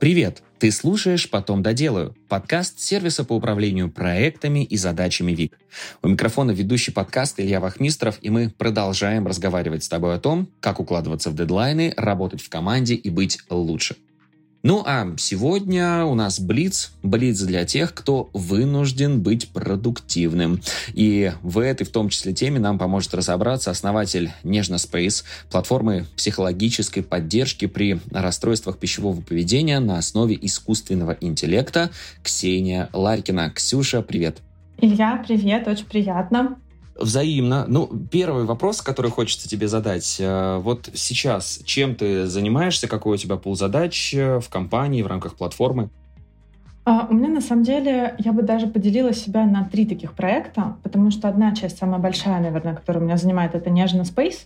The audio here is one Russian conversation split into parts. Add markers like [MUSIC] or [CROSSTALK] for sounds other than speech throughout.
Привет! Ты слушаешь «Потом доделаю» – подкаст сервиса по управлению проектами и задачами ВИК. У микрофона ведущий подкаст Илья Вахмистров, и мы продолжаем разговаривать с тобой о том, как укладываться в дедлайны, работать в команде и быть лучше. Ну а сегодня у нас Блиц. Блиц для тех, кто вынужден быть продуктивным. И в этой в том числе теме нам поможет разобраться основатель Нежно Space, платформы психологической поддержки при расстройствах пищевого поведения на основе искусственного интеллекта Ксения Ларькина. Ксюша, привет. Илья, привет, очень приятно. Взаимно. Ну, первый вопрос, который хочется тебе задать. Э, вот сейчас чем ты занимаешься, какой у тебя пул задач э, в компании, в рамках платформы? А, у меня на самом деле, я бы даже поделила себя на три таких проекта, потому что одна часть, самая большая, наверное, которая меня занимает, это Нежно Space.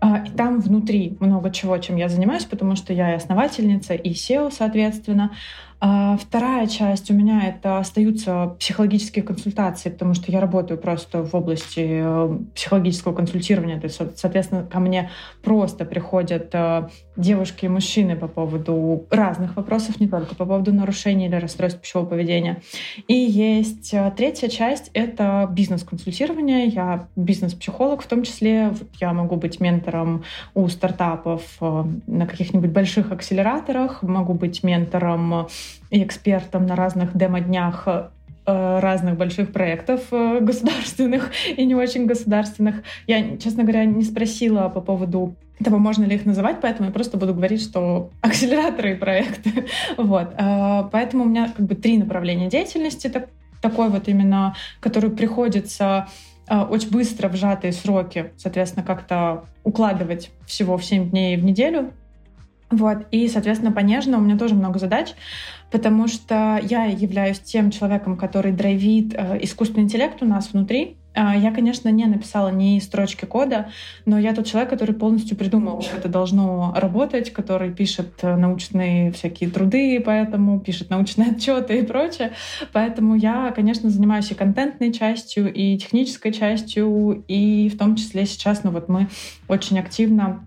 А, и там внутри много чего, чем я занимаюсь, потому что я и основательница, и SEO, соответственно. А вторая часть у меня это остаются психологические консультации, потому что я работаю просто в области э, психологического консультирования. То есть, соответственно, ко мне просто приходят э, девушки и мужчины по поводу разных вопросов, не только по поводу нарушений или расстройств пищевого поведения. И есть э, третья часть — это бизнес-консультирование. Я бизнес-психолог в том числе. Я могу быть ментором у стартапов на каких-нибудь больших акселераторах, могу быть ментором и экспертом на разных демо-днях э, разных больших проектов э, государственных [LAUGHS] и не очень государственных. Я, честно говоря, не спросила по поводу того, можно ли их называть, поэтому я просто буду говорить, что [LAUGHS] акселераторы и проекты. [LAUGHS] вот. Э, поэтому у меня как бы три направления деятельности такой вот именно, который приходится очень быстро в сжатые сроки, соответственно, как-то укладывать всего в 7 дней в неделю. Вот. И, соответственно, по нежно у меня тоже много задач потому что я являюсь тем человеком, который драйвит э, искусственный интеллект у нас внутри. Э, я, конечно, не написала ни строчки кода, но я тот человек, который полностью придумал, как это должно работать, который пишет э, научные всякие труды, поэтому пишет научные [LAUGHS] отчеты и прочее. Поэтому я, конечно, занимаюсь и контентной частью, и технической частью, и в том числе сейчас, ну вот мы очень активно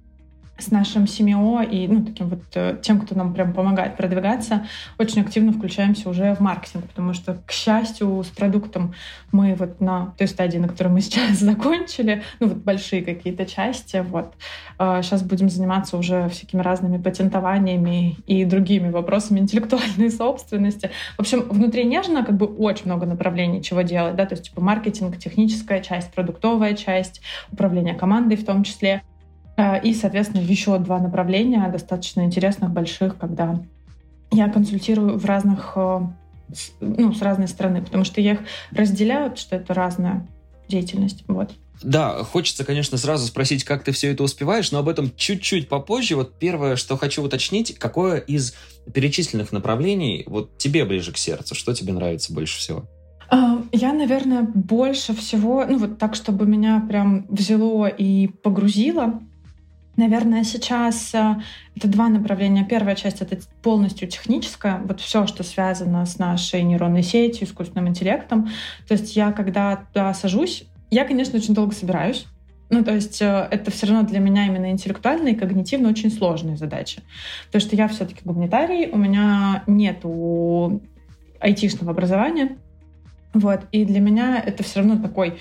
с нашим СМИО и ну, таким вот э, тем, кто нам прям помогает продвигаться, очень активно включаемся уже в маркетинг, потому что, к счастью, с продуктом мы вот на той стадии, на которой мы [LAUGHS] сейчас закончили, ну вот большие какие-то части, вот. Сейчас а, будем заниматься уже всякими разными патентованиями и другими вопросами интеллектуальной [LAUGHS] собственности. В общем, внутри нежно как бы очень много направлений, чего делать, да, то есть типа маркетинг, техническая часть, продуктовая часть, управление командой в том числе. Э, и, соответственно, еще два направления достаточно интересных, больших, когда я консультирую в разных, э, ну, с разной стороны, потому что я их разделяю, что это разная деятельность. Вот. Да, хочется, конечно, сразу спросить, как ты все это успеваешь, но об этом чуть-чуть попозже. Вот первое, что хочу уточнить, какое из перечисленных направлений вот тебе ближе к сердцу? Что тебе нравится больше всего? Э, я, наверное, больше всего, ну вот так, чтобы меня прям взяло и погрузило, Наверное, сейчас э, это два направления. Первая часть — это полностью техническая, вот все, что связано с нашей нейронной сетью, искусственным интеллектом. То есть я, когда туда сажусь, я, конечно, очень долго собираюсь, ну, то есть э, это все равно для меня именно интеллектуально и когнитивно очень сложные задачи. Потому что я все-таки гуманитарий, у меня нету айтишного образования. Вот, и для меня это все равно такой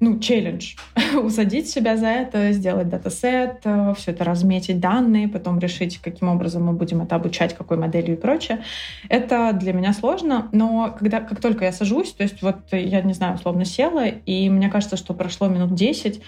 ну, челлендж. [LAUGHS] Усадить себя за это, сделать датасет, э, все это разметить данные, потом решить, каким образом мы будем это обучать, какой моделью и прочее. Это для меня сложно, но когда, как только я сажусь, то есть вот я, не знаю, условно села, и мне кажется, что прошло минут 10,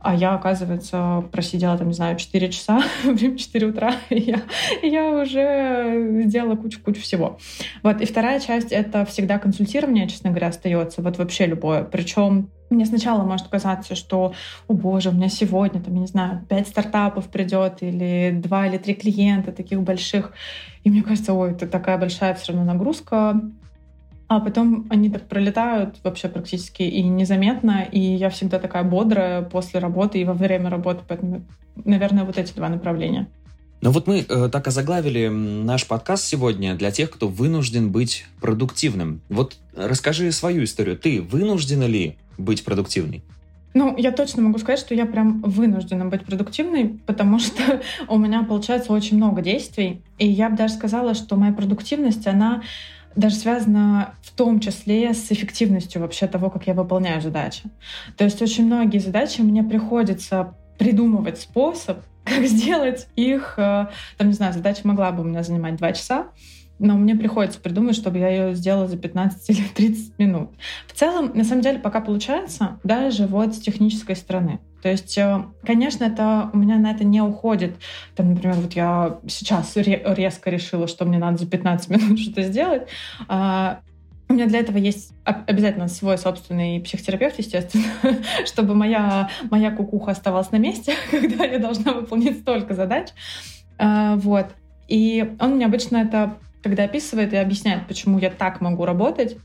а я, оказывается, просидела там, не знаю, 4 часа, [LAUGHS] время 4 утра, [LAUGHS] и я, и я уже сделала кучу-кучу всего. Вот, и вторая часть — это всегда консультирование, честно говоря, остается, вот вообще любое. Причем мне сначала может казаться, что, о боже, у меня сегодня, там, я не знаю, пять стартапов придет или два или три клиента таких больших. И мне кажется, ой, это такая большая все равно нагрузка. А потом они так пролетают вообще практически и незаметно, и я всегда такая бодрая после работы и во время работы, поэтому, наверное, вот эти два направления. Ну вот мы э, так озаглавили наш подкаст сегодня для тех, кто вынужден быть продуктивным. Вот расскажи свою историю. Ты вынуждена ли быть продуктивной? Ну, я точно могу сказать, что я прям вынуждена быть продуктивной, потому что [LAUGHS] у меня получается очень много действий. И я бы даже сказала, что моя продуктивность, она даже связана в том числе с эффективностью вообще того, как я выполняю задачи. То есть очень многие задачи мне приходится придумывать способ, [LAUGHS] как сделать их, э, там, не знаю, задача могла бы у меня занимать два часа, но мне приходится придумать, чтобы я ее сделала за 15 [LAUGHS] или 30 минут. В целом, на самом деле, пока получается, даже вот с технической стороны. То есть, э, конечно, это у меня на это не уходит. Там, например, вот я сейчас резко решила, что мне надо за 15 [LAUGHS] минут что-то сделать. А, у меня для этого есть обязательно свой собственный психотерапевт, естественно, [LAUGHS] чтобы моя, моя кукуха оставалась на месте, [LAUGHS] когда я должна выполнить столько задач. А, вот. И он мне обычно это когда описывает и объясняет, почему я так могу работать,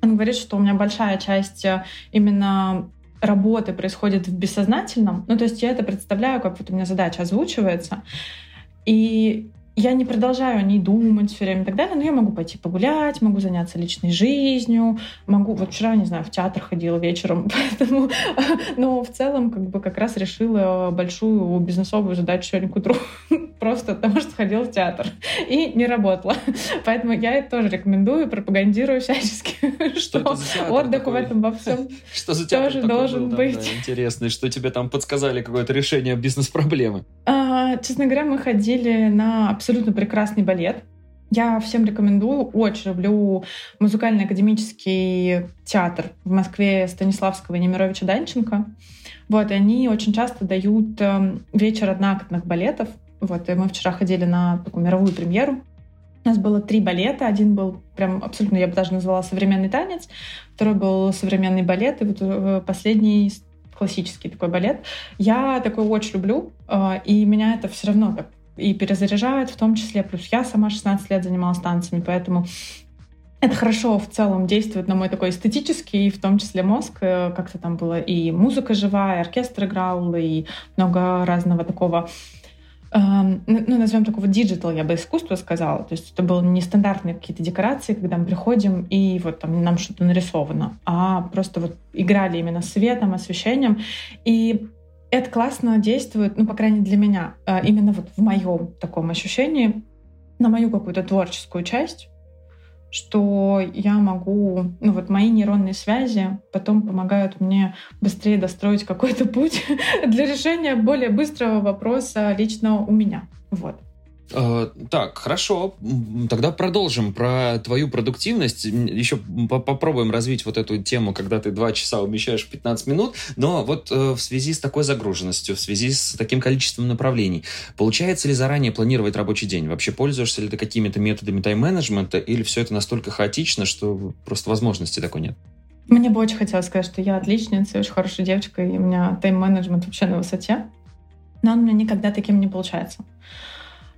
он говорит, что у меня большая часть э, именно работы происходит в бессознательном. Ну, то есть я это представляю, как вот у меня задача озвучивается. И я не продолжаю о ней думать все время и так далее, но я могу пойти погулять, могу заняться личной жизнью, могу... Вот вчера, не знаю, в театр ходила вечером, [LAUGHS] поэтому... Но в целом как бы как раз решила большую бизнесовую задачу сегодня к утру. [LAUGHS] Просто потому [LAUGHS] что ходила в театр и не работала. Поэтому я это тоже рекомендую, пропагандирую всячески, [LAUGHS] что, что отдых в этом во всем [LAUGHS] что за театр тоже должен был, быть. Да, интересно, что тебе там подсказали какое-то решение бизнес-проблемы? А, честно говоря, мы ходили на абсолютно прекрасный балет. Я всем рекомендую, очень люблю музыкально-академический театр в Москве Станиславского и Немировича Данченко. Вот, и они очень часто дают э, вечер однократных балетов. Вот, и мы вчера ходили на такую мировую премьеру. У нас было три балета. Один был прям абсолютно, я бы даже назвала, современный танец. Второй был современный балет. И вот э, последний классический такой балет. Я такой очень люблю, э, и меня это все равно так и перезаряжает в том числе. Плюс я сама 16 лет занималась танцами, поэтому это хорошо в целом действует на мой такой эстетический, в том числе мозг. Э, как-то там было и музыка живая, и оркестр играл, и много разного такого ну, назовем такого digital, я бы искусство сказала. То есть это были нестандартные какие-то декорации, когда мы приходим, и вот там нам что-то нарисовано, а просто вот играли именно светом, освещением. И это классно действует, ну, по крайней мере, для меня, а, именно вот в моем таком ощущении, на мою какую-то творческую часть, что я могу, ну вот мои нейронные связи потом помогают мне быстрее достроить какой-то путь [LAUGHS] для решения более быстрого вопроса лично у меня. Вот. Э, так, хорошо. Тогда продолжим про твою продуктивность. Еще попробуем развить вот эту тему, когда ты два часа умещаешь в 15 минут. Но вот э, в связи с такой загруженностью, в связи с таким количеством направлений, получается ли заранее планировать рабочий день? Вообще пользуешься ли ты какими-то методами тайм-менеджмента или все это настолько хаотично, что просто возможности такой нет? Мне бы очень хотелось сказать, что я отличница, очень хорошая девочка, и у меня тайм-менеджмент вообще на высоте. Но он у меня никогда таким не получается.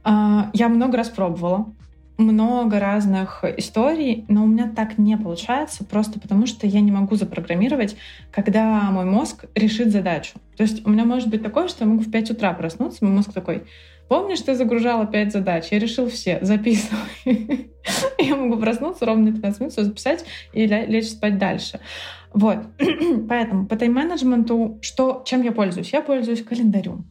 А, я много раз пробовала, много разных историй, но у меня так не получается, просто потому что я не могу запрограммировать, когда мой мозг решит задачу. То есть у меня может быть такое, что я могу в 5 утра проснуться, мой мозг такой, помнишь, ты загружала 5 задач, я решил все, записывай. [LAUGHS] Я могу проснуться ровно 15 минут, все записать и лечь спать дальше. Вот. [CLEARS THROAT] Поэтому по тайм-менеджменту, что, чем я пользуюсь? Я пользуюсь календарем.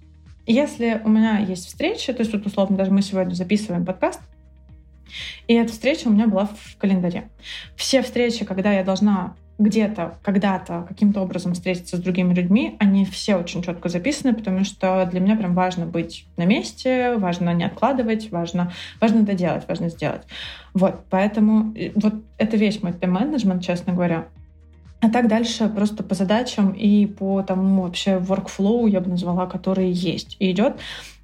Если у меня есть встреча, то есть вот условно даже мы сегодня записываем подкаст, и эта встреча у меня была в календаре. Все встречи, когда я должна где-то, когда-то, каким-то образом встретиться с другими людьми, они все очень четко записаны, потому что для меня прям важно быть на месте, важно не откладывать, важно, важно это делать, важно сделать. Вот, поэтому э, вот это весь мой тайм-менеджмент, честно говоря. А так дальше просто по задачам и по тому вообще workflow, я бы назвала, который есть и идет.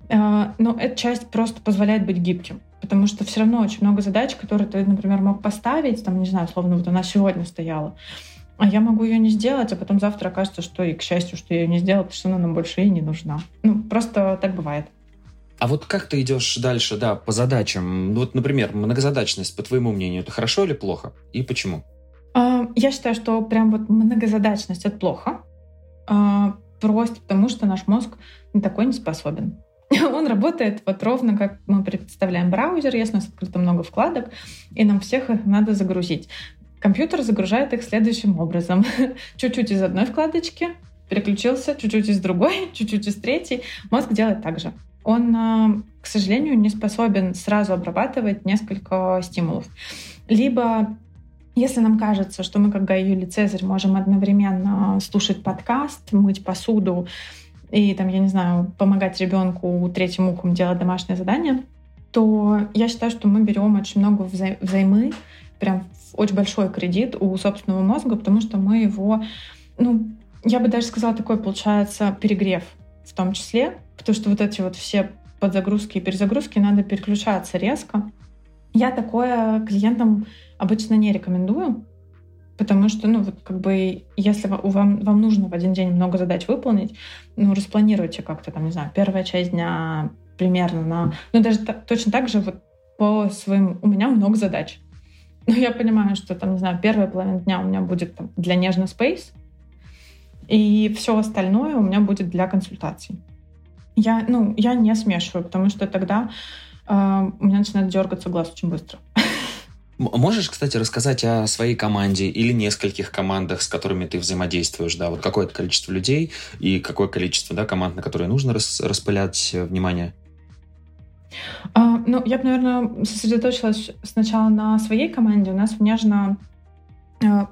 А, но эта часть просто позволяет быть гибким, потому что все равно очень много задач, которые ты, например, мог поставить, там, не знаю, словно вот она сегодня стояла, а я могу ее не сделать, а потом завтра окажется, что и к счастью, что я ее не сделала, потому что она нам больше и не нужна. Ну, просто так бывает. А вот как ты идешь дальше, да, по задачам? Вот, например, многозадачность, по твоему мнению, это хорошо или плохо? И почему? А, я считаю, что прям вот многозадачность — это плохо. А, просто потому, что наш мозг на такой не способен. [LAUGHS] Он работает вот ровно как мы представляем браузер, если у нас открыто много вкладок, и нам всех их надо загрузить. Компьютер загружает их следующим образом. [LAUGHS] Чуть-чуть из одной вкладочки, переключился, чуть-чуть из другой, [LAUGHS] чуть-чуть из третьей. Мозг делает так же. Он, а, к сожалению, не способен сразу обрабатывать несколько стимулов. Либо если нам кажется, что мы, как Гай Юлий Цезарь, можем одновременно слушать подкаст, мыть посуду и, там, я не знаю, помогать ребенку третьим ухом делать домашнее задание, то я считаю, что мы берем очень много вза взаймы, прям очень большой кредит у собственного мозга, потому что мы его, ну, я бы даже сказала, такой получается перегрев в том числе, потому что вот эти вот все подзагрузки и перезагрузки надо переключаться резко. Я такое клиентам обычно не рекомендую, потому что, ну, вот как бы, если вам, вам нужно в один день много задач выполнить, ну, распланируйте как-то там, не знаю, первая часть дня примерно на... Ну, даже точно так же вот по своим... У меня много задач. Но я понимаю, что там, не знаю, первая половина дня у меня будет там, для нежно спейс, и все остальное у меня будет для консультаций. Я, ну, я не смешиваю, потому что тогда у меня начинает дергаться глаз очень быстро. Можешь, кстати, рассказать о своей команде или нескольких командах, с которыми ты взаимодействуешь, да, вот какое количество людей и какое количество, да, команд, на которые нужно рас, распылять э, внимание? А, ну, я бы, наверное, сосредоточилась сначала на своей команде. У нас в Нежно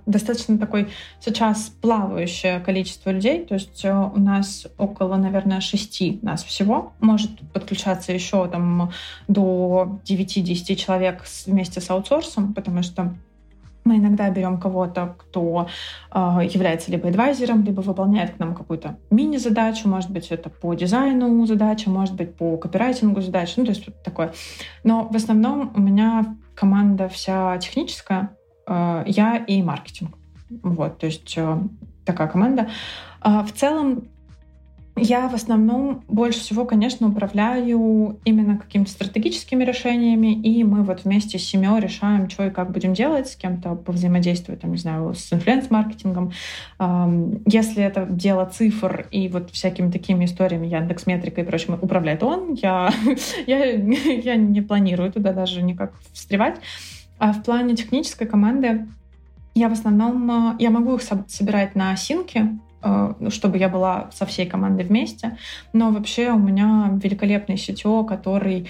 достаточно такой сейчас плавающее количество людей, то есть э, у нас около, наверное, шести нас всего, может подключаться еще там до 9-10 человек вместе с аутсорсом, потому что мы иногда берем кого-то, кто э, является либо адвайзером, либо выполняет к нам какую-то мини-задачу, может быть, это по дизайну задача, может быть, по копирайтингу задача, ну, то есть такое. Но в основном у меня команда вся техническая, Э, я и маркетинг. Вот, то есть э, такая команда. А в целом я в основном больше всего, конечно, управляю именно какими-то стратегическими решениями, и мы вот вместе с семьей решаем, что и как будем делать, с кем-то повзаимодействовать, там, не знаю, с инфлюенс-маркетингом. Если это дело цифр и вот всякими такими историями, Яндекс Метрикой и прочим, управляет он, я, [LAUGHS] я, я не планирую туда даже никак встревать. А в плане технической команды я в основном, э, я могу их собирать на синке, э, ну, чтобы я была со всей командой вместе, но вообще у меня великолепный CTO, который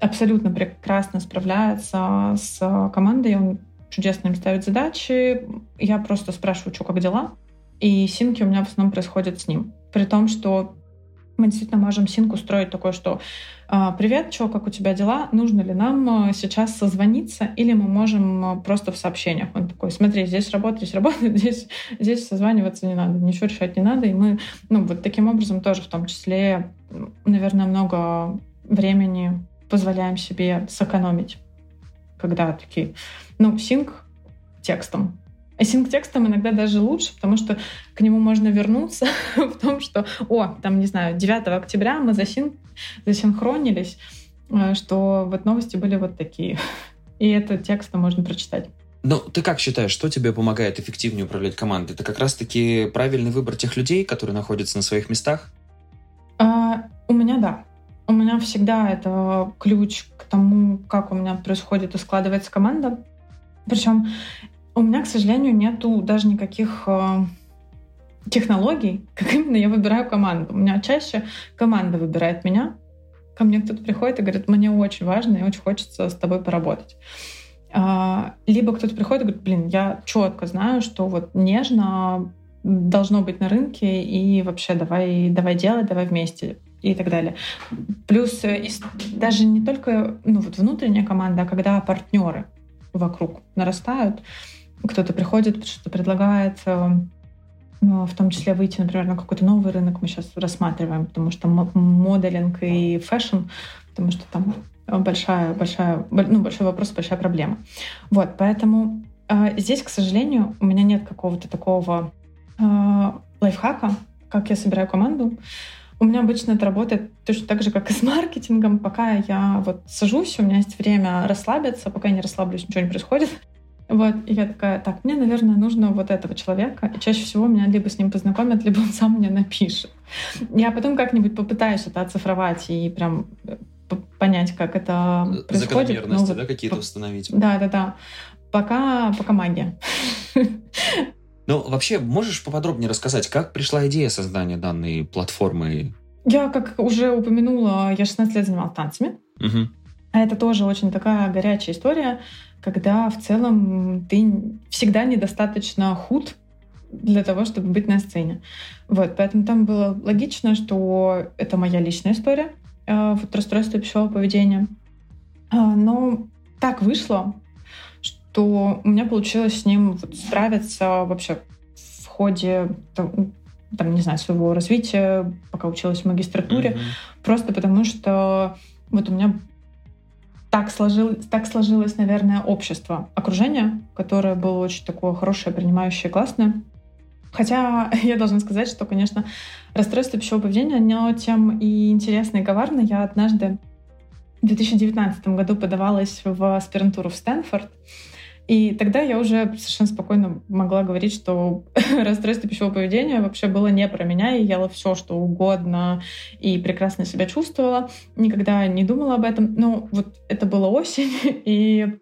абсолютно прекрасно справляется с командой, он чудесно им ставит задачи, я просто спрашиваю, что, как дела, и синки у меня в основном происходят с ним. При том, что мы действительно можем синку устроить такое, что «А, «Привет, что, как у тебя дела? Нужно ли нам э, сейчас созвониться или мы можем э, просто в сообщениях?» Он такой «Смотри, здесь работает, здесь работает, [LAUGHS] здесь, здесь созваниваться не надо, ничего решать не надо». И мы ну, вот таким образом тоже в том числе, наверное, много времени позволяем себе сэкономить, когда такие, ну, синк текстом, Async текстом иногда даже лучше, потому что к нему можно вернуться [LAUGHS] в том, что, о, там, не знаю, 9 октября мы засин... засинхронились, э, что вот новости были вот такие. [LAUGHS] И это текстом можно прочитать. Ну, ты как считаешь, что тебе помогает эффективнее управлять командой? Это как раз-таки правильный выбор тех людей, которые находятся на своих местах? А, у меня да. У меня всегда это ключ к тому, как у меня происходит и складывается команда. Причем у меня, к сожалению, нету даже никаких э, технологий, [LAUGHS] как именно я выбираю команду. У меня чаще команда выбирает меня. Ко мне кто-то приходит и говорит, мне очень важно и очень хочется с тобой поработать. А, либо кто-то приходит и говорит, блин, я четко знаю, что вот нежно должно быть на рынке, и вообще давай, давай делать, давай вместе и так далее. Плюс э, даже не только ну, вот внутренняя команда, а когда партнеры вокруг нарастают, кто-то приходит, что-то предлагает, э, ну, в том числе выйти, например, на какой-то новый рынок мы сейчас рассматриваем, потому что моделинг и fashion, потому что там большая, большая, ну, большой вопрос, большая проблема. Вот, поэтому э, здесь, к сожалению, у меня нет какого-то такого э, лайфхака, как я собираю команду. У меня обычно это работает точно так же, как и с маркетингом. Пока я вот сажусь, у меня есть время расслабиться, пока я не расслаблюсь, ничего не происходит. Вот, и я такая, так, мне, наверное, нужно вот этого человека. И чаще всего меня либо с ним познакомят, либо он сам мне напишет. Я потом как-нибудь попытаюсь это оцифровать и прям э, понять, как это происходит. Закономерности, ну, вот, да, какие-то установить. Да, да, да. Пока, пока магия. Ну, вообще, можешь поподробнее рассказать, как пришла идея создания данной платформы? Я, как уже упомянула, я 16 лет занималась танцами. Угу. А это тоже очень такая горячая история, когда в целом ты всегда недостаточно худ для того, чтобы быть на сцене. Вот, поэтому там было логично, что это моя личная история, э, вот расстройство пищевого поведения. А, но так вышло, что у меня получилось с ним вот справиться вообще в ходе там, не знаю, своего развития, пока училась в магистратуре, mm-hmm. просто потому что вот у меня так сложилось, так сложилось, наверное, общество, окружение, которое было очень такое хорошее, принимающее, классное. Хотя [LAUGHS] я должна сказать, что, конечно, расстройство пищевого поведения, оно тем и интересно и коварно. Я однажды в 2019 году подавалась в аспирантуру в Стэнфорд, и тогда я уже совершенно спокойно могла говорить, что [LAUGHS] расстройство пищевого поведения вообще было не про меня. Я ела все, что угодно и прекрасно себя чувствовала. Никогда не думала об этом. Но вот это было осень, [LAUGHS] и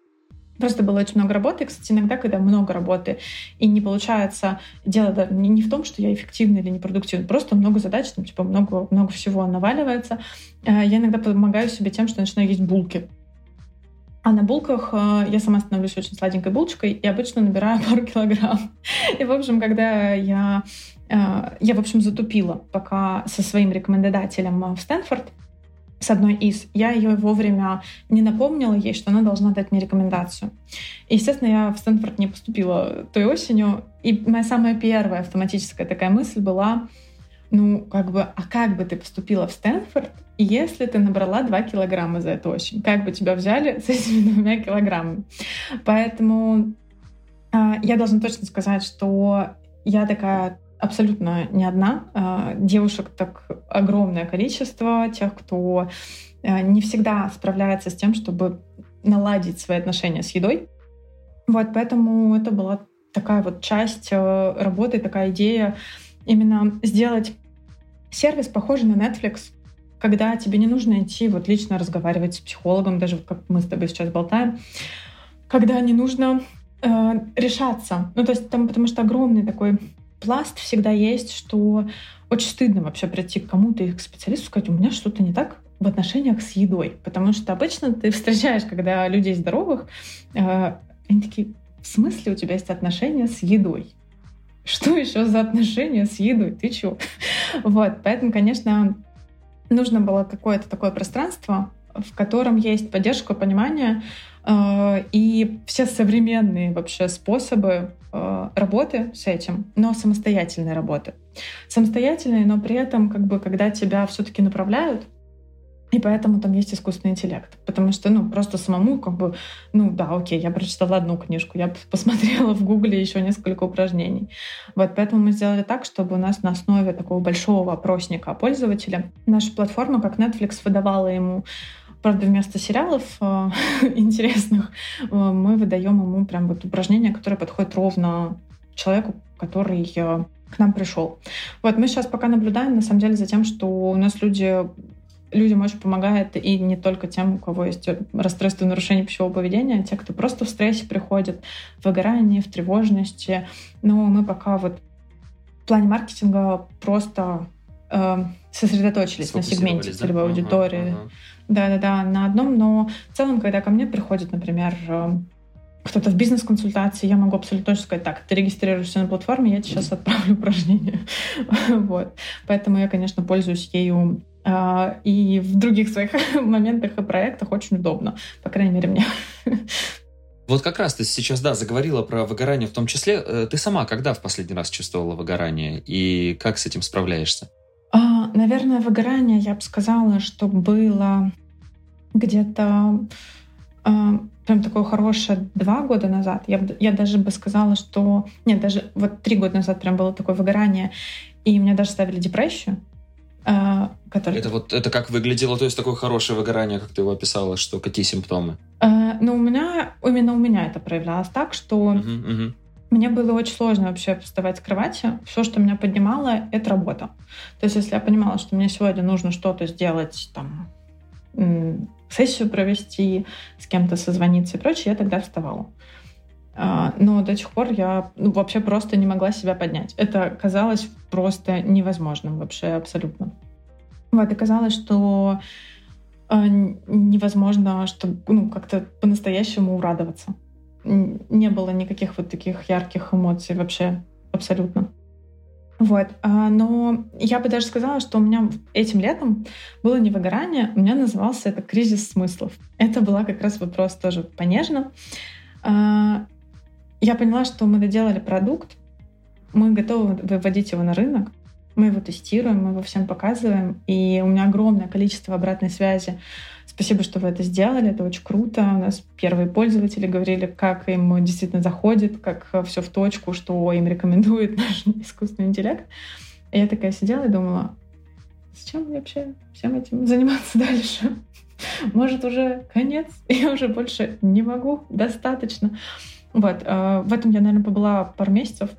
Просто было очень много работы. кстати, иногда, когда много работы и не получается, дело да, не, не в том, что я эффективна или непродуктивна, просто много задач, там, типа много, много всего наваливается. Э, я иногда помогаю себе тем, что начинаю есть булки. А на булках э, я сама становлюсь очень сладенькой булочкой и обычно набираю [LAUGHS] пару килограмм. И, в общем, когда я, э, я в общем, затупила пока со своим рекомендателем в Стэнфорд, с одной из, я ее вовремя не напомнила ей, что она должна дать мне рекомендацию. И, естественно, я в Стэнфорд не поступила той осенью. И моя самая первая автоматическая такая мысль была, ну, как бы, а как бы ты поступила в Стэнфорд, если ты набрала 2 килограмма за эту осень? Как бы тебя взяли [LAUGHS] с этими двумя килограммами? Поэтому э, я должна точно сказать, что я такая абсолютно не одна. Э, девушек так огромное количество, тех, кто э, не всегда справляется с тем, чтобы наладить свои отношения с едой. Вот, поэтому это была такая вот часть э, работы, такая идея именно сделать сервис похожий на Netflix, когда тебе не нужно идти вот лично разговаривать с психологом, даже как мы с тобой сейчас болтаем, когда не нужно э, решаться. Ну, то есть там, потому что огромный такой пласт всегда есть, что очень стыдно вообще прийти к кому-то и к специалисту сказать, у меня что-то не так в отношениях с едой. Потому что обычно ты [LAUGHS] встречаешь, когда людей здоровых, э, они такие, в смысле у тебя есть отношения с едой? Что еще за отношения с едой? Ты чё? Вот, поэтому, конечно, нужно было какое-то такое пространство, в котором есть поддержка, понимание э, и все современные вообще способы э, работы с этим, но самостоятельной работы. Самостоятельной, но при этом, как бы, когда тебя все-таки направляют, и поэтому там есть искусственный интеллект. Потому что, ну, просто самому, как бы, ну, да, окей, я прочитала одну книжку, я [LAUGHS] посмотрела в Гугле еще несколько упражнений. Вот, поэтому мы сделали так, чтобы у нас на основе такого большого опросника пользователя наша платформа, как Netflix, выдавала ему Правда, вместо сериалов э, [LAUGHS] интересных э, мы выдаем ему прям вот упражнения, которые подходят ровно человеку, который э, к нам пришел. Вот мы сейчас пока наблюдаем, на самом деле, за тем, что у нас люди людям очень помогает и не только тем, у кого есть расстройство нарушения пищевого поведения, а те, кто просто в стрессе приходит, в выгорании, в тревожности. Но мы пока вот в плане маркетинга просто э, сосредоточились на сегменте целевой да? аудитории. Да-да-да, на одном, но в целом, когда ко мне приходит, например, э, кто-то в бизнес-консультации, я могу абсолютно точно сказать, так, ты регистрируешься на платформе, я тебе сейчас отправлю [LAUGHS] упражнение. [LAUGHS] вот. Поэтому я, конечно, пользуюсь ею и в других своих [LAUGHS] моментах и проектах очень удобно, по крайней мере, мне. Вот как раз ты сейчас, да, заговорила про выгорание в том числе. Э, ты сама когда в последний раз чувствовала выгорание и как с этим справляешься? А, наверное, выгорание, я бы сказала, что было где-то а, прям такое хорошее два года назад. Я, я даже бы сказала, что... Нет, даже вот три года назад прям было такое выгорание, и меня даже ставили депрессию. А, который... Это вот это как выглядело, то есть такое хорошее выгорание, как ты его описала, что какие симптомы? А, ну, у меня, именно у меня это проявлялось так, что угу, угу. мне было очень сложно вообще вставать с кровати. Все, что меня поднимало, это работа. То есть, если я понимала, что мне сегодня нужно что-то сделать, там, сессию провести, с кем-то созвониться и прочее, я тогда вставала. А, но до сих пор я ну, вообще просто не могла себя поднять. Это казалось просто невозможным вообще абсолютно. Вот, и казалось, что э, невозможно, чтобы ну, как-то по-настоящему урадоваться. Не было никаких вот таких ярких эмоций вообще абсолютно. Вот. А, но я бы даже сказала, что у меня этим летом было не выгорание, у меня назывался это кризис смыслов. Это была как раз вопрос тоже понежно. Я поняла, что мы доделали продукт, мы готовы выводить его на рынок, мы его тестируем, мы его всем показываем, и у меня огромное количество обратной связи. Спасибо, что вы это сделали, это очень круто. У нас первые пользователи говорили, как им действительно заходит, как все в точку, что им рекомендует [LAUGHS] наш искусственный интеллект. И я такая сидела и думала, зачем вообще всем этим заниматься [LAUGHS] дальше? Может, уже конец, [LAUGHS] я уже больше не могу, достаточно. Вот, э, в этом я, наверное, побыла пару месяцев.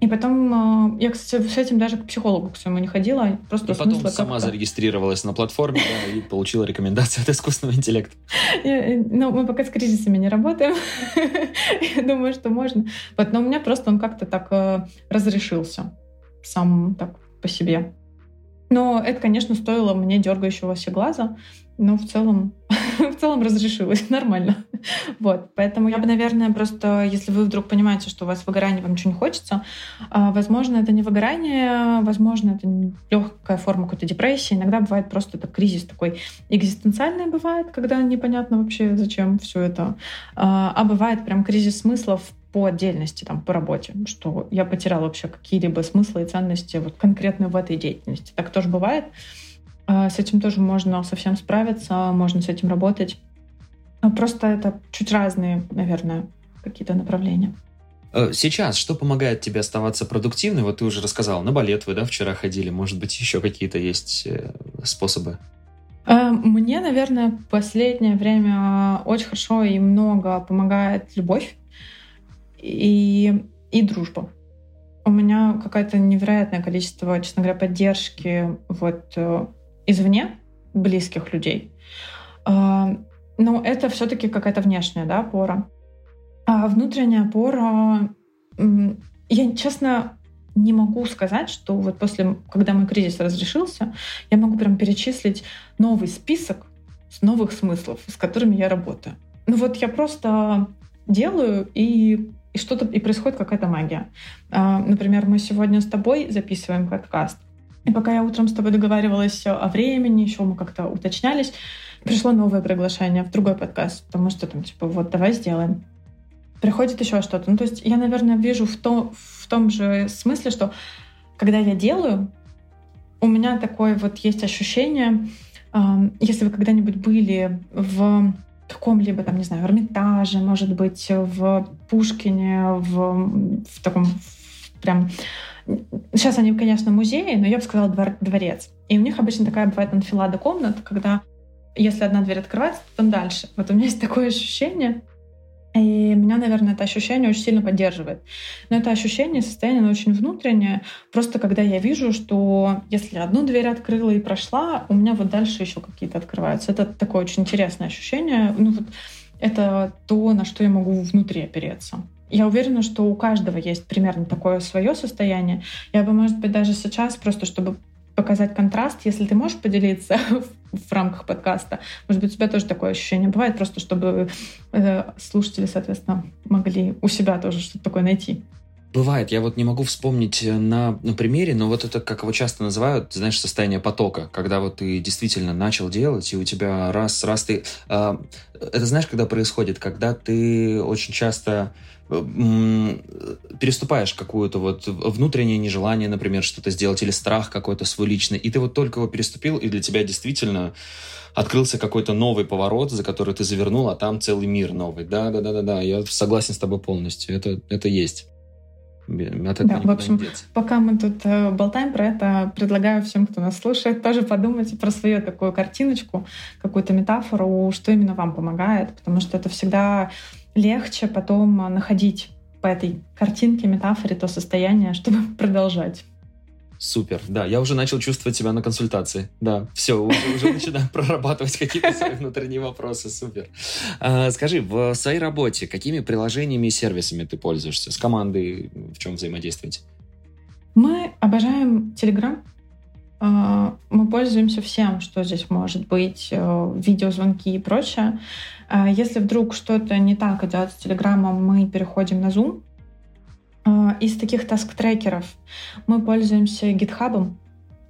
И потом, э, я, кстати, с этим даже к психологу к своему не ходила. Просто и потом сама зарегистрировалась на платформе да, и получила рекомендации от искусственного интеллекта. [LAUGHS] Ну, мы пока с кризисами не работаем. [LAUGHS] Я думаю, что можно. Но у меня просто он как-то так э, разрешился. Сам так по себе. Но это, конечно, стоило мне дергающегося глаза, но в целом, [LAUGHS] в целом разрешилось [LAUGHS] нормально. вот, поэтому я бы, наверное, просто, если вы вдруг понимаете, что у вас выгорание, вам ничего не хочется, а, возможно, это не выгорание, возможно, это легкая форма какой-то депрессии. Иногда бывает просто это кризис такой экзистенциальный бывает, когда непонятно вообще, зачем все это. А, а бывает прям кризис смыслов по отдельности, там, по работе, что я потеряла вообще какие-либо смыслы и ценности вот конкретно в этой деятельности. Так тоже бывает. А, с этим тоже можно совсем справиться, можно с этим работать. А просто это чуть разные, наверное, какие-то направления. Э, сейчас что помогает тебе оставаться продуктивной? Вот ты уже рассказал, на балет вы, да, вчера ходили. Может быть, еще какие-то есть э, способы? А, мне, наверное, в последнее время очень хорошо и много помогает любовь и, и дружба. У меня какое-то невероятное количество, честно говоря, поддержки вот э, извне, близких людей. А, но это все-таки какая-то внешняя да, опора. А внутренняя опора, я, честно, не могу сказать, что вот после, когда мой кризис разрешился, я могу прям перечислить новый список новых смыслов, с которыми я работаю. Ну вот я просто делаю и и что-то и происходит какая-то магия. А, например, мы сегодня с тобой записываем подкаст, и пока я утром с тобой договаривалась о времени, еще мы как-то уточнялись, пришло новое приглашение в другой подкаст, потому что там типа вот давай сделаем. Приходит еще что-то. Ну то есть я, наверное, вижу в том, в том же смысле, что когда я делаю, у меня такое вот есть ощущение, если вы когда-нибудь были в каком-либо, там, не знаю, Эрмитаже, может быть, в Пушкине, в, в таком в прям... Сейчас они, конечно, музеи, но я бы сказала двор, дворец. И у них обычно такая бывает анфилада комнат, когда если одна дверь открывается, то там дальше. Вот у меня есть такое ощущение, и меня, наверное, это ощущение очень сильно поддерживает. Но это ощущение, состояние, оно очень внутреннее. Просто когда я вижу, что если одну дверь открыла и прошла, у меня вот дальше еще какие-то открываются. Это такое очень интересное ощущение. Ну вот это то, на что я могу внутри опереться. Я уверена, что у каждого есть примерно такое свое состояние. Я бы, может быть, даже сейчас, просто чтобы показать контраст, если ты можешь поделиться [LAUGHS] в рамках подкаста. Может быть, у тебя тоже такое ощущение бывает, просто чтобы э, слушатели, соответственно, могли у себя тоже что-то такое найти. Бывает, я вот не могу вспомнить э, на, на примере, но вот это, как его часто называют, знаешь, состояние потока, когда вот ты действительно начал делать, и у тебя раз, раз ты... Э, это знаешь, когда происходит? Когда ты очень часто переступаешь какую-то вот внутреннее нежелание, например, что-то сделать, или страх какой-то свой личный, и ты вот только его переступил, и для тебя действительно открылся какой-то новый поворот, за который ты завернул, а там целый мир новый. Да, да, да, да, да. Я согласен с тобой полностью. Это, это есть. От этого да, в общем, пока мы тут э, болтаем про это, предлагаю всем, кто нас слушает, тоже подумать про свою такую картиночку, какую-то метафору, что именно вам помогает, потому что это всегда легче потом находить по этой картинке, метафоре то состояние, [LAUGHS] чтобы продолжать. Супер, да, я уже начал чувствовать себя на консультации. Да, все, уже, уже [LAUGHS] начинаю прорабатывать какие-то свои внутренние вопросы. Супер. А, скажи, в своей работе какими приложениями и сервисами ты пользуешься? С командой в чем взаимодействуете? Мы обожаем Telegram. А, мы пользуемся всем, что здесь может быть, э, видеозвонки и прочее. А, если вдруг что-то не так идет с Телеграмом, мы переходим на Zoom, а, из таких таск-трекеров мы пользуемся GitHub.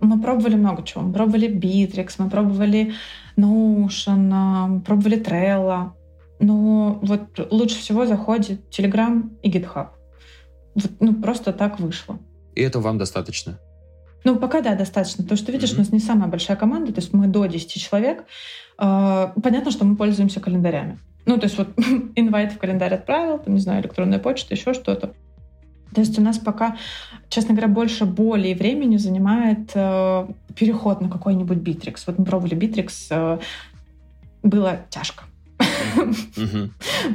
Мы пробовали много чего. Мы пробовали Bittrex, мы пробовали Notion, пробовали Trello. Но вот лучше всего заходит Telegram и GitHub. Вот, ну, просто так вышло. И это вам достаточно? Ну, пока да, достаточно. Потому что, видишь, mm-hmm. у нас не самая большая команда, то есть мы до 10 человек. А, понятно, что мы пользуемся календарями. Ну, то есть вот [LAUGHS] инвайт в календарь отправил, там, не знаю, электронная почта, еще что-то. То есть у нас пока, честно говоря, больше боли и времени занимает э, переход на какой-нибудь битрикс. Вот мы пробовали битрикс, э, было тяжко. [LAUGHS]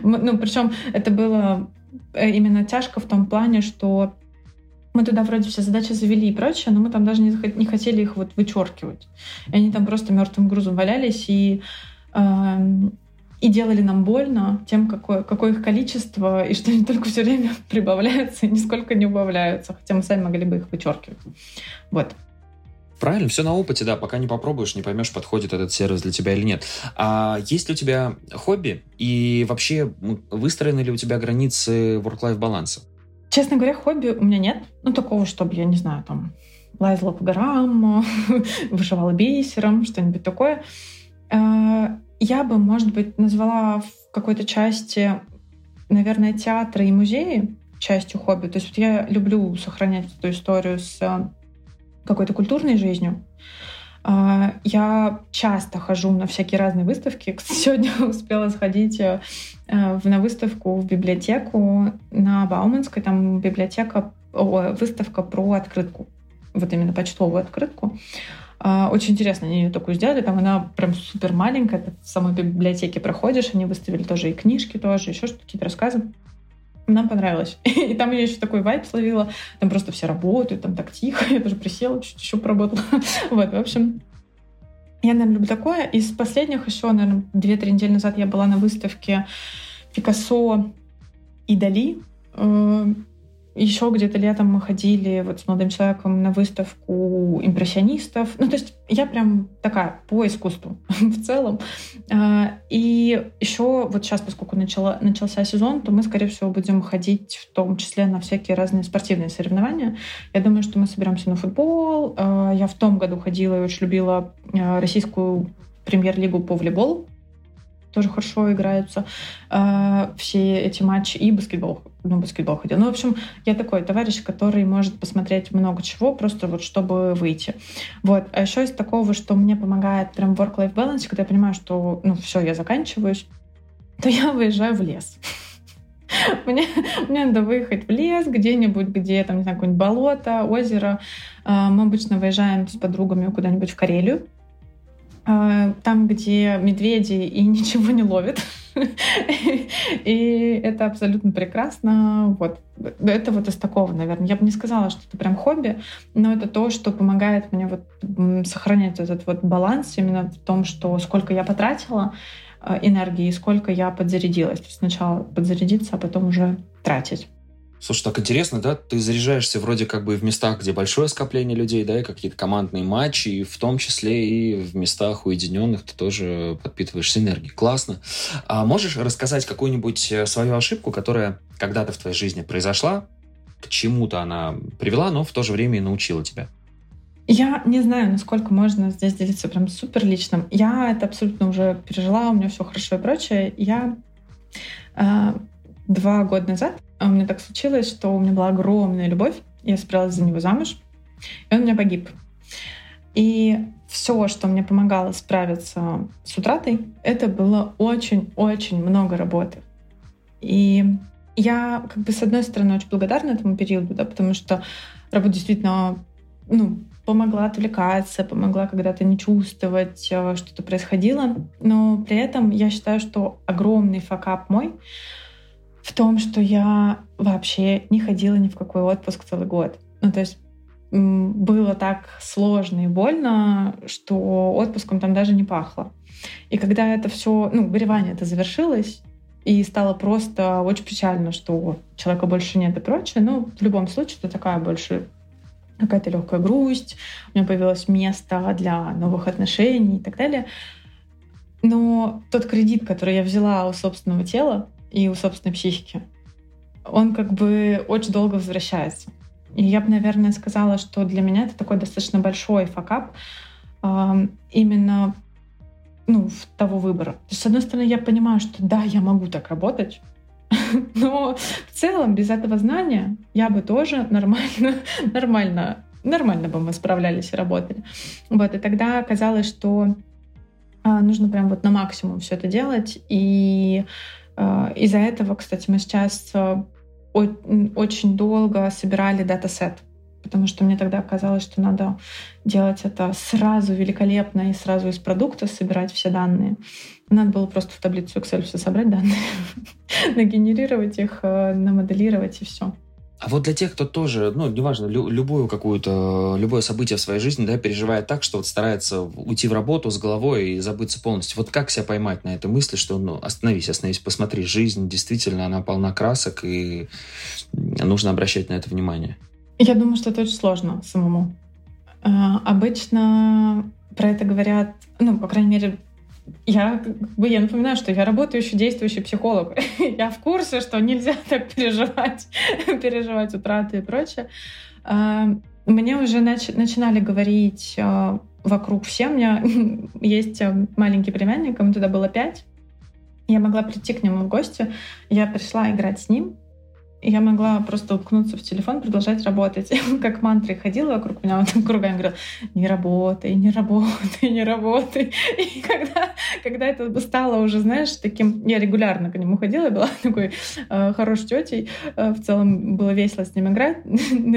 Ну, причем это было э, именно тяжко в том плане, что мы туда вроде все задачи завели и прочее, но мы там даже не, не хотели их вот вычеркивать. И они там просто мертвым грузом валялись, и э, и делали нам больно тем, какое, какое их количество, и что они только все время [LAUGHS] прибавляются и нисколько не убавляются, хотя мы сами могли бы их вычеркивать. Вот. Правильно, все на опыте, да. Пока не попробуешь, не поймешь, подходит этот сервис для тебя или нет. А есть ли у тебя хобби? И вообще, выстроены ли у тебя границы work-life баланса? Честно говоря, хобби у меня нет. Ну, такого, чтобы, я не знаю, там, лазила по горам, [LAUGHS] вышивала бисером, что-нибудь такое. А, я бы, может быть, назвала в какой-то части, наверное, театры и музеи частью хобби. То есть вот я люблю сохранять эту историю с э, какой-то культурной жизнью. А, я часто хожу на всякие разные выставки. [LAUGHS] Сегодня [LAUGHS] успела сходить э, на выставку в библиотеку на Бауманской. Там библиотека, выставка про открытку. Вот именно почтовую открытку. А, очень интересно, они ее такую сделали, там она прям супер маленькая, ты в самой библиотеке проходишь, они выставили тоже и книжки тоже, еще что-то, какие-то рассказы. Нам понравилось. [LAUGHS] И там я еще такой вайп словила. Там просто все работают, там так тихо. Я даже присела, чуть еще поработала. [LAUGHS] Вот, в общем, я, наверное, люблю такое. Из последних еще, наверное, 2-3 недели назад я была на выставке Пикассо и Дали. Еще где-то летом мы ходили вот с молодым человеком на выставку импрессионистов. Ну, то есть я прям такая по искусству [LAUGHS] в целом. А, и еще вот сейчас, поскольку начала, начался сезон, то мы, скорее всего, будем ходить в том числе на всякие разные спортивные соревнования. Я думаю, что мы соберемся на футбол. А, я в том году ходила и очень любила а, российскую премьер-лигу по волейболу тоже хорошо играются все эти матчи, и баскетбол, ну, баскетбол ходил. Ну, в общем, я такой товарищ, который может посмотреть много чего, просто вот чтобы выйти. Вот. А еще из такого, что мне помогает прям work-life balance, когда я понимаю, что, ну, все, я заканчиваюсь, [LAUGHS] то я выезжаю в лес. [LAUGHS] Мне, мне надо выехать в лес где-нибудь, где там, не знаю, какое-нибудь болото, озеро. А, мы обычно выезжаем с подругами куда-нибудь в Карелию. А, там, где медведи и [LAUGHS] ничего не ловят. И это абсолютно прекрасно. Вот. Это вот из такого, наверное. Я бы не сказала, что это прям хобби, но это то, что помогает мне вот сохранять этот вот баланс именно в том, что сколько я потратила а, энергии, сколько я подзарядилась. То есть сначала подзарядиться, а потом уже тратить. Слушай, так интересно, да? Ты заряжаешься вроде как бы в местах, где большое скопление людей, да, и какие-то командные матчи, и в том числе и в местах уединенных ты тоже подпитываешься энергией. Классно. А можешь рассказать какую-нибудь э, свою ошибку, которая когда-то в твоей жизни произошла, к чему-то она привела, но в то же время и научила тебя? Я не знаю, насколько можно здесь делиться прям супер личным. Я это абсолютно уже пережила, у меня все хорошо и прочее. Я э, два года назад у меня так случилось, что у меня была огромная любовь, я собиралась за него замуж, и он у меня погиб. И все, что мне помогало справиться с утратой, это было очень-очень много работы. И я, как бы, с одной стороны, очень благодарна этому периоду, да, потому что работа действительно ну, помогла отвлекаться, помогла когда-то не чувствовать, э, что-то происходило. Но при этом я считаю, что огромный факап мой в том, что я вообще не ходила ни в какой отпуск целый год. Ну, то есть было так сложно и больно, что отпуском там даже не пахло. И когда это все, ну, горевание это завершилось, и стало просто очень печально, что человека больше нет и прочее, но в любом случае это такая больше какая-то легкая грусть, у меня появилось место для новых отношений и так далее. Но тот кредит, который я взяла у собственного тела и у собственной психики, он как бы очень долго возвращается. И я бы, наверное, сказала, что для меня это такой достаточно большой факап э, именно ну, того выбора. То есть, с одной стороны, я понимаю, что да, я могу так работать, [LAUGHS] но в целом без этого знания я бы тоже нормально, [LAUGHS] нормально, нормально бы мы справлялись и работали. Вот, и тогда оказалось, что а, нужно прям вот на максимум все это делать. И из-за этого, кстати, мы сейчас а, очень долго собирали датасет потому что мне тогда казалось, что надо делать это сразу великолепно и сразу из продукта собирать все данные. Надо было просто в таблицу Excel все собрать данные, [LAUGHS] нагенерировать их, э, намоделировать и все. А вот для тех, кто тоже, ну, неважно, лю- любую какую-то, любое событие в своей жизни, да, переживает так, что вот старается уйти в работу с головой и забыться полностью. Вот как себя поймать на этой мысли, что, ну, остановись, остановись, посмотри, жизнь действительно, она полна красок, и нужно обращать на это внимание. Я думаю, что это очень сложно самому. А, обычно про это говорят, ну, по крайней мере, я, я напоминаю, что я работающий действующий психолог. [LAUGHS] я в курсе, что нельзя [LAUGHS] так переживать, [LAUGHS] переживать утраты и прочее. А, мне уже нач, начинали говорить а, вокруг все. У меня есть маленький племянник, ему тогда было пять. Я могла прийти к нему в гости. Я пришла играть с ним я могла просто уткнуться в телефон, продолжать работать. [LAUGHS] Как мантры ходила вокруг меня, [LAUGHS] вот кругами говорила, не работай, не работай, не работай. [LAUGHS] И когда, когда это стало уже, знаешь, таким... Я регулярно к нему ходила, была такой э, хорошей тетей. Э, в целом было весело с ним играть.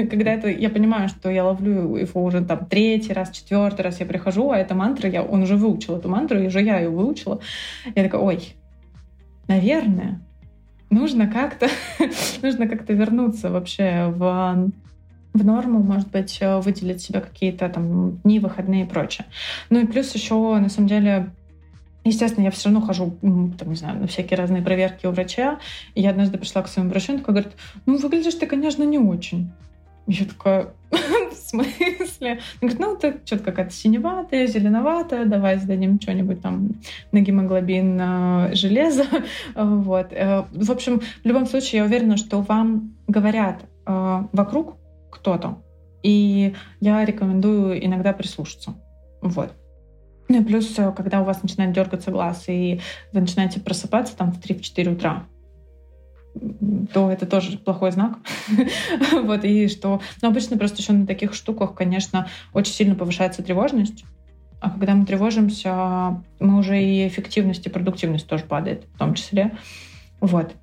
когда это я понимаю, что я ловлю его уже там третий раз, четвертый раз я прихожу, а эта мантра, я, он уже выучил эту мантру, и уже я ее выучила. Я такая, ой, наверное, нужно как-то [LAUGHS] нужно как-то вернуться вообще в в норму, может быть, выделить себе какие-то там дни, выходные и прочее. Ну и плюс еще, на самом деле, Естественно, я все равно хожу, там, не знаю, на всякие разные проверки у врача. И я однажды пришла к своему врачу, он такой говорит, ну, выглядишь ты, конечно, не очень. Я такая, [LAUGHS] в смысле? Он говорит, ну, ты что-то какая-то синеватая, зеленоватая, давай сдадим что-нибудь там на гемоглобин э, железо. [LAUGHS] вот. Э, в общем, в любом случае, я уверена, что вам говорят э, вокруг кто-то, и я рекомендую иногда прислушаться. Вот. Ну и плюс, э, когда у вас начинает дергаться глаз, и вы начинаете просыпаться там в 3-4 утра, то это тоже плохой знак. [LAUGHS] вот, и что... Но обычно просто еще на таких штуках, конечно, очень сильно повышается тревожность. А когда мы тревожимся, мы уже и эффективность, и продуктивность тоже падает в том числе. Вот.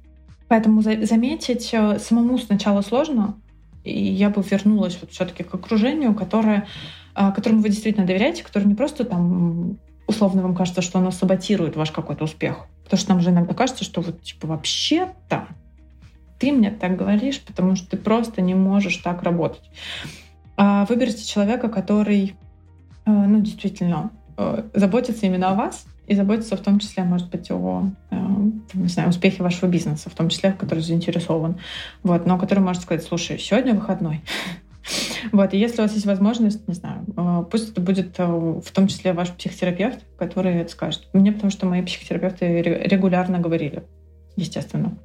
Поэтому за заметить э, самому сначала сложно, и я бы вернулась вот все-таки к окружению, которое, э, которому вы действительно доверяете, которое не просто там условно вам кажется, что оно саботирует ваш какой-то успех. Потому что нам же иногда кажется, что вот типа вообще-то ты мне так говоришь, потому что ты просто не можешь так работать. А выберите человека, который, э, ну, действительно, э, заботится именно о вас и заботится в том числе, может быть, о, э, не знаю, успехе вашего бизнеса, в том числе, который заинтересован, вот, но который может сказать, слушай, сегодня выходной, [LAUGHS] Вот, и если у вас есть возможность, не знаю, пусть это будет в том числе ваш психотерапевт, который это скажет. Мне потому что мои психотерапевты регулярно говорили, естественно.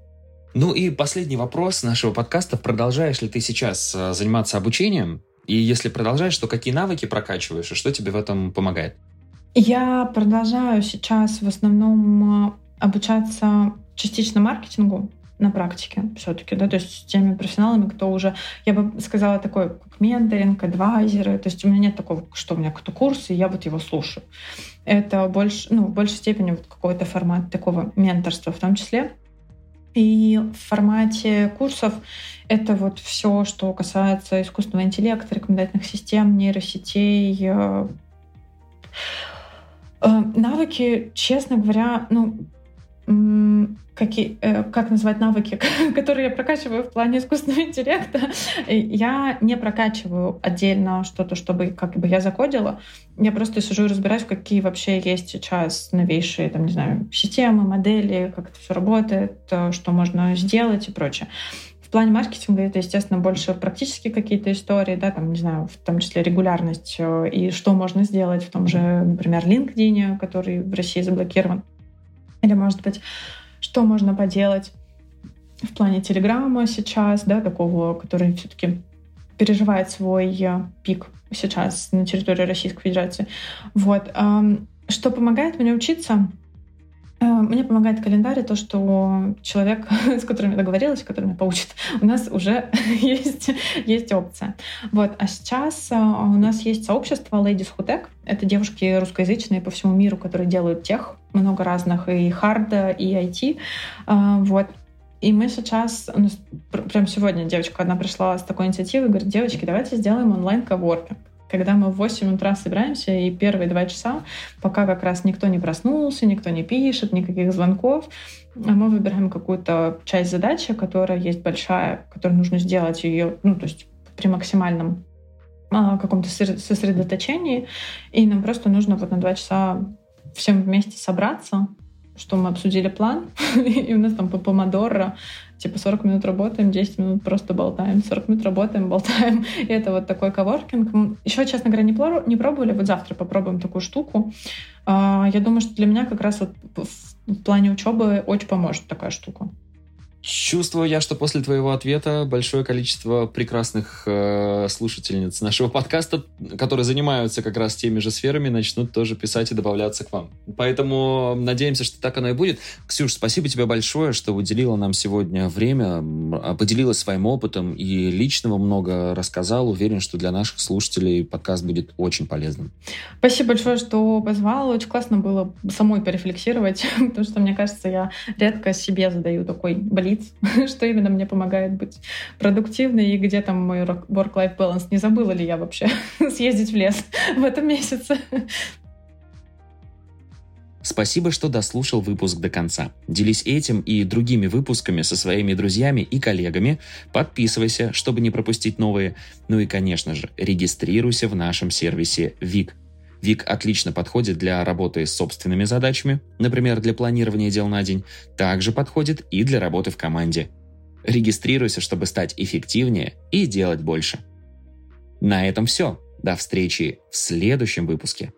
Ну и последний вопрос нашего подкаста. Продолжаешь ли ты сейчас э, заниматься обучением? И если продолжаешь, то какие навыки прокачиваешь и что тебе в этом помогает? Я продолжаю сейчас в основном обучаться частично маркетингу, на практике все-таки, да, то есть с теми профессионалами, кто уже, я бы сказала, такой, как менторинг, адвайзеры, то есть у меня нет такого, что у меня какой-то курс, и я вот его слушаю. Это больше, ну, в большей степени вот какой-то формат такого менторства в том числе. И в формате курсов это вот все, что касается искусственного интеллекта, рекомендательных систем, нейросетей, э, э, навыки, честно говоря, ну, какие, э, как назвать навыки, [LAUGHS] которые я прокачиваю в плане искусственного [LAUGHS] интеллекта. Я не прокачиваю отдельно что-то, чтобы как бы я закодила. Я просто сижу и разбираюсь, какие вообще есть сейчас новейшие, там, не знаю, системы, модели, как это все работает, э, что можно сделать и прочее. В плане маркетинга это, естественно, больше практически какие-то истории, да, там, не знаю, в том числе регулярность э, и что можно сделать в том же, например, LinkedIn, который в России заблокирован. Или, может быть, что можно поделать в плане Телеграма сейчас, да, такого, который все-таки переживает свой э, пик сейчас на территории Российской Федерации. Вот. Что помогает мне учиться? Э, мне помогает календарь, то, что человек, [LAUGHS] с которым я договорилась, который меня поучит, [LAUGHS] у нас уже [LAUGHS] есть, есть опция. Вот. А сейчас э, у нас есть сообщество Ladies Who Tech. Это девушки русскоязычные по всему миру, которые делают тех, много разных, и харда, и IT. Э, вот. И мы сейчас, ну, прям сегодня девочка одна пришла с такой инициативой, говорит, девочки, давайте сделаем онлайн-коворкинг когда мы в 8 утра собираемся, и первые два часа, пока как раз никто не проснулся, никто не пишет, никаких звонков, мы выбираем какую-то часть задачи, которая есть большая, которую нужно сделать ее, ну, то есть при максимальном а, каком-то сосредоточении, и нам просто нужно вот на два часа всем вместе собраться, что мы обсудили план, [LAUGHS] и у нас там по помодоро Типа 40 минут работаем, 10 минут просто болтаем, 40 минут работаем, болтаем. [LAUGHS] И это вот такой коворкинг. Еще, честно говоря, не, не пробовали. Вот завтра попробуем такую штуку. А, я думаю, что для меня как раз вот в плане учебы очень поможет такая штука. Чувствую я, что после твоего ответа большое количество прекрасных э, слушательниц нашего подкаста, которые занимаются как раз теми же сферами, начнут тоже писать и добавляться к вам. Поэтому надеемся, что так оно и будет. Ксюш, спасибо тебе большое, что уделила нам сегодня время, поделилась своим опытом и личного много рассказал. Уверен, что для наших слушателей подкаст будет очень полезным. Спасибо большое, что позвал. Очень классно было самой порефлексировать, [LAUGHS] потому что, мне кажется, я редко себе задаю такой болезнь говорить, [LAUGHS] что именно мне помогает быть продуктивной и где там мой work-life balance. Не забыла ли я вообще [LAUGHS] съездить в лес [LAUGHS] в этом месяце? Спасибо, что дослушал выпуск до конца. Делись этим и другими выпусками со своими друзьями и коллегами. Подписывайся, чтобы не пропустить новые. Ну и, конечно же, регистрируйся в нашем сервисе ВИК Вик отлично подходит для работы с собственными задачами, например, для планирования дел на день, также подходит и для работы в команде. Регистрируйся, чтобы стать эффективнее и делать больше. На этом все. До встречи в следующем выпуске.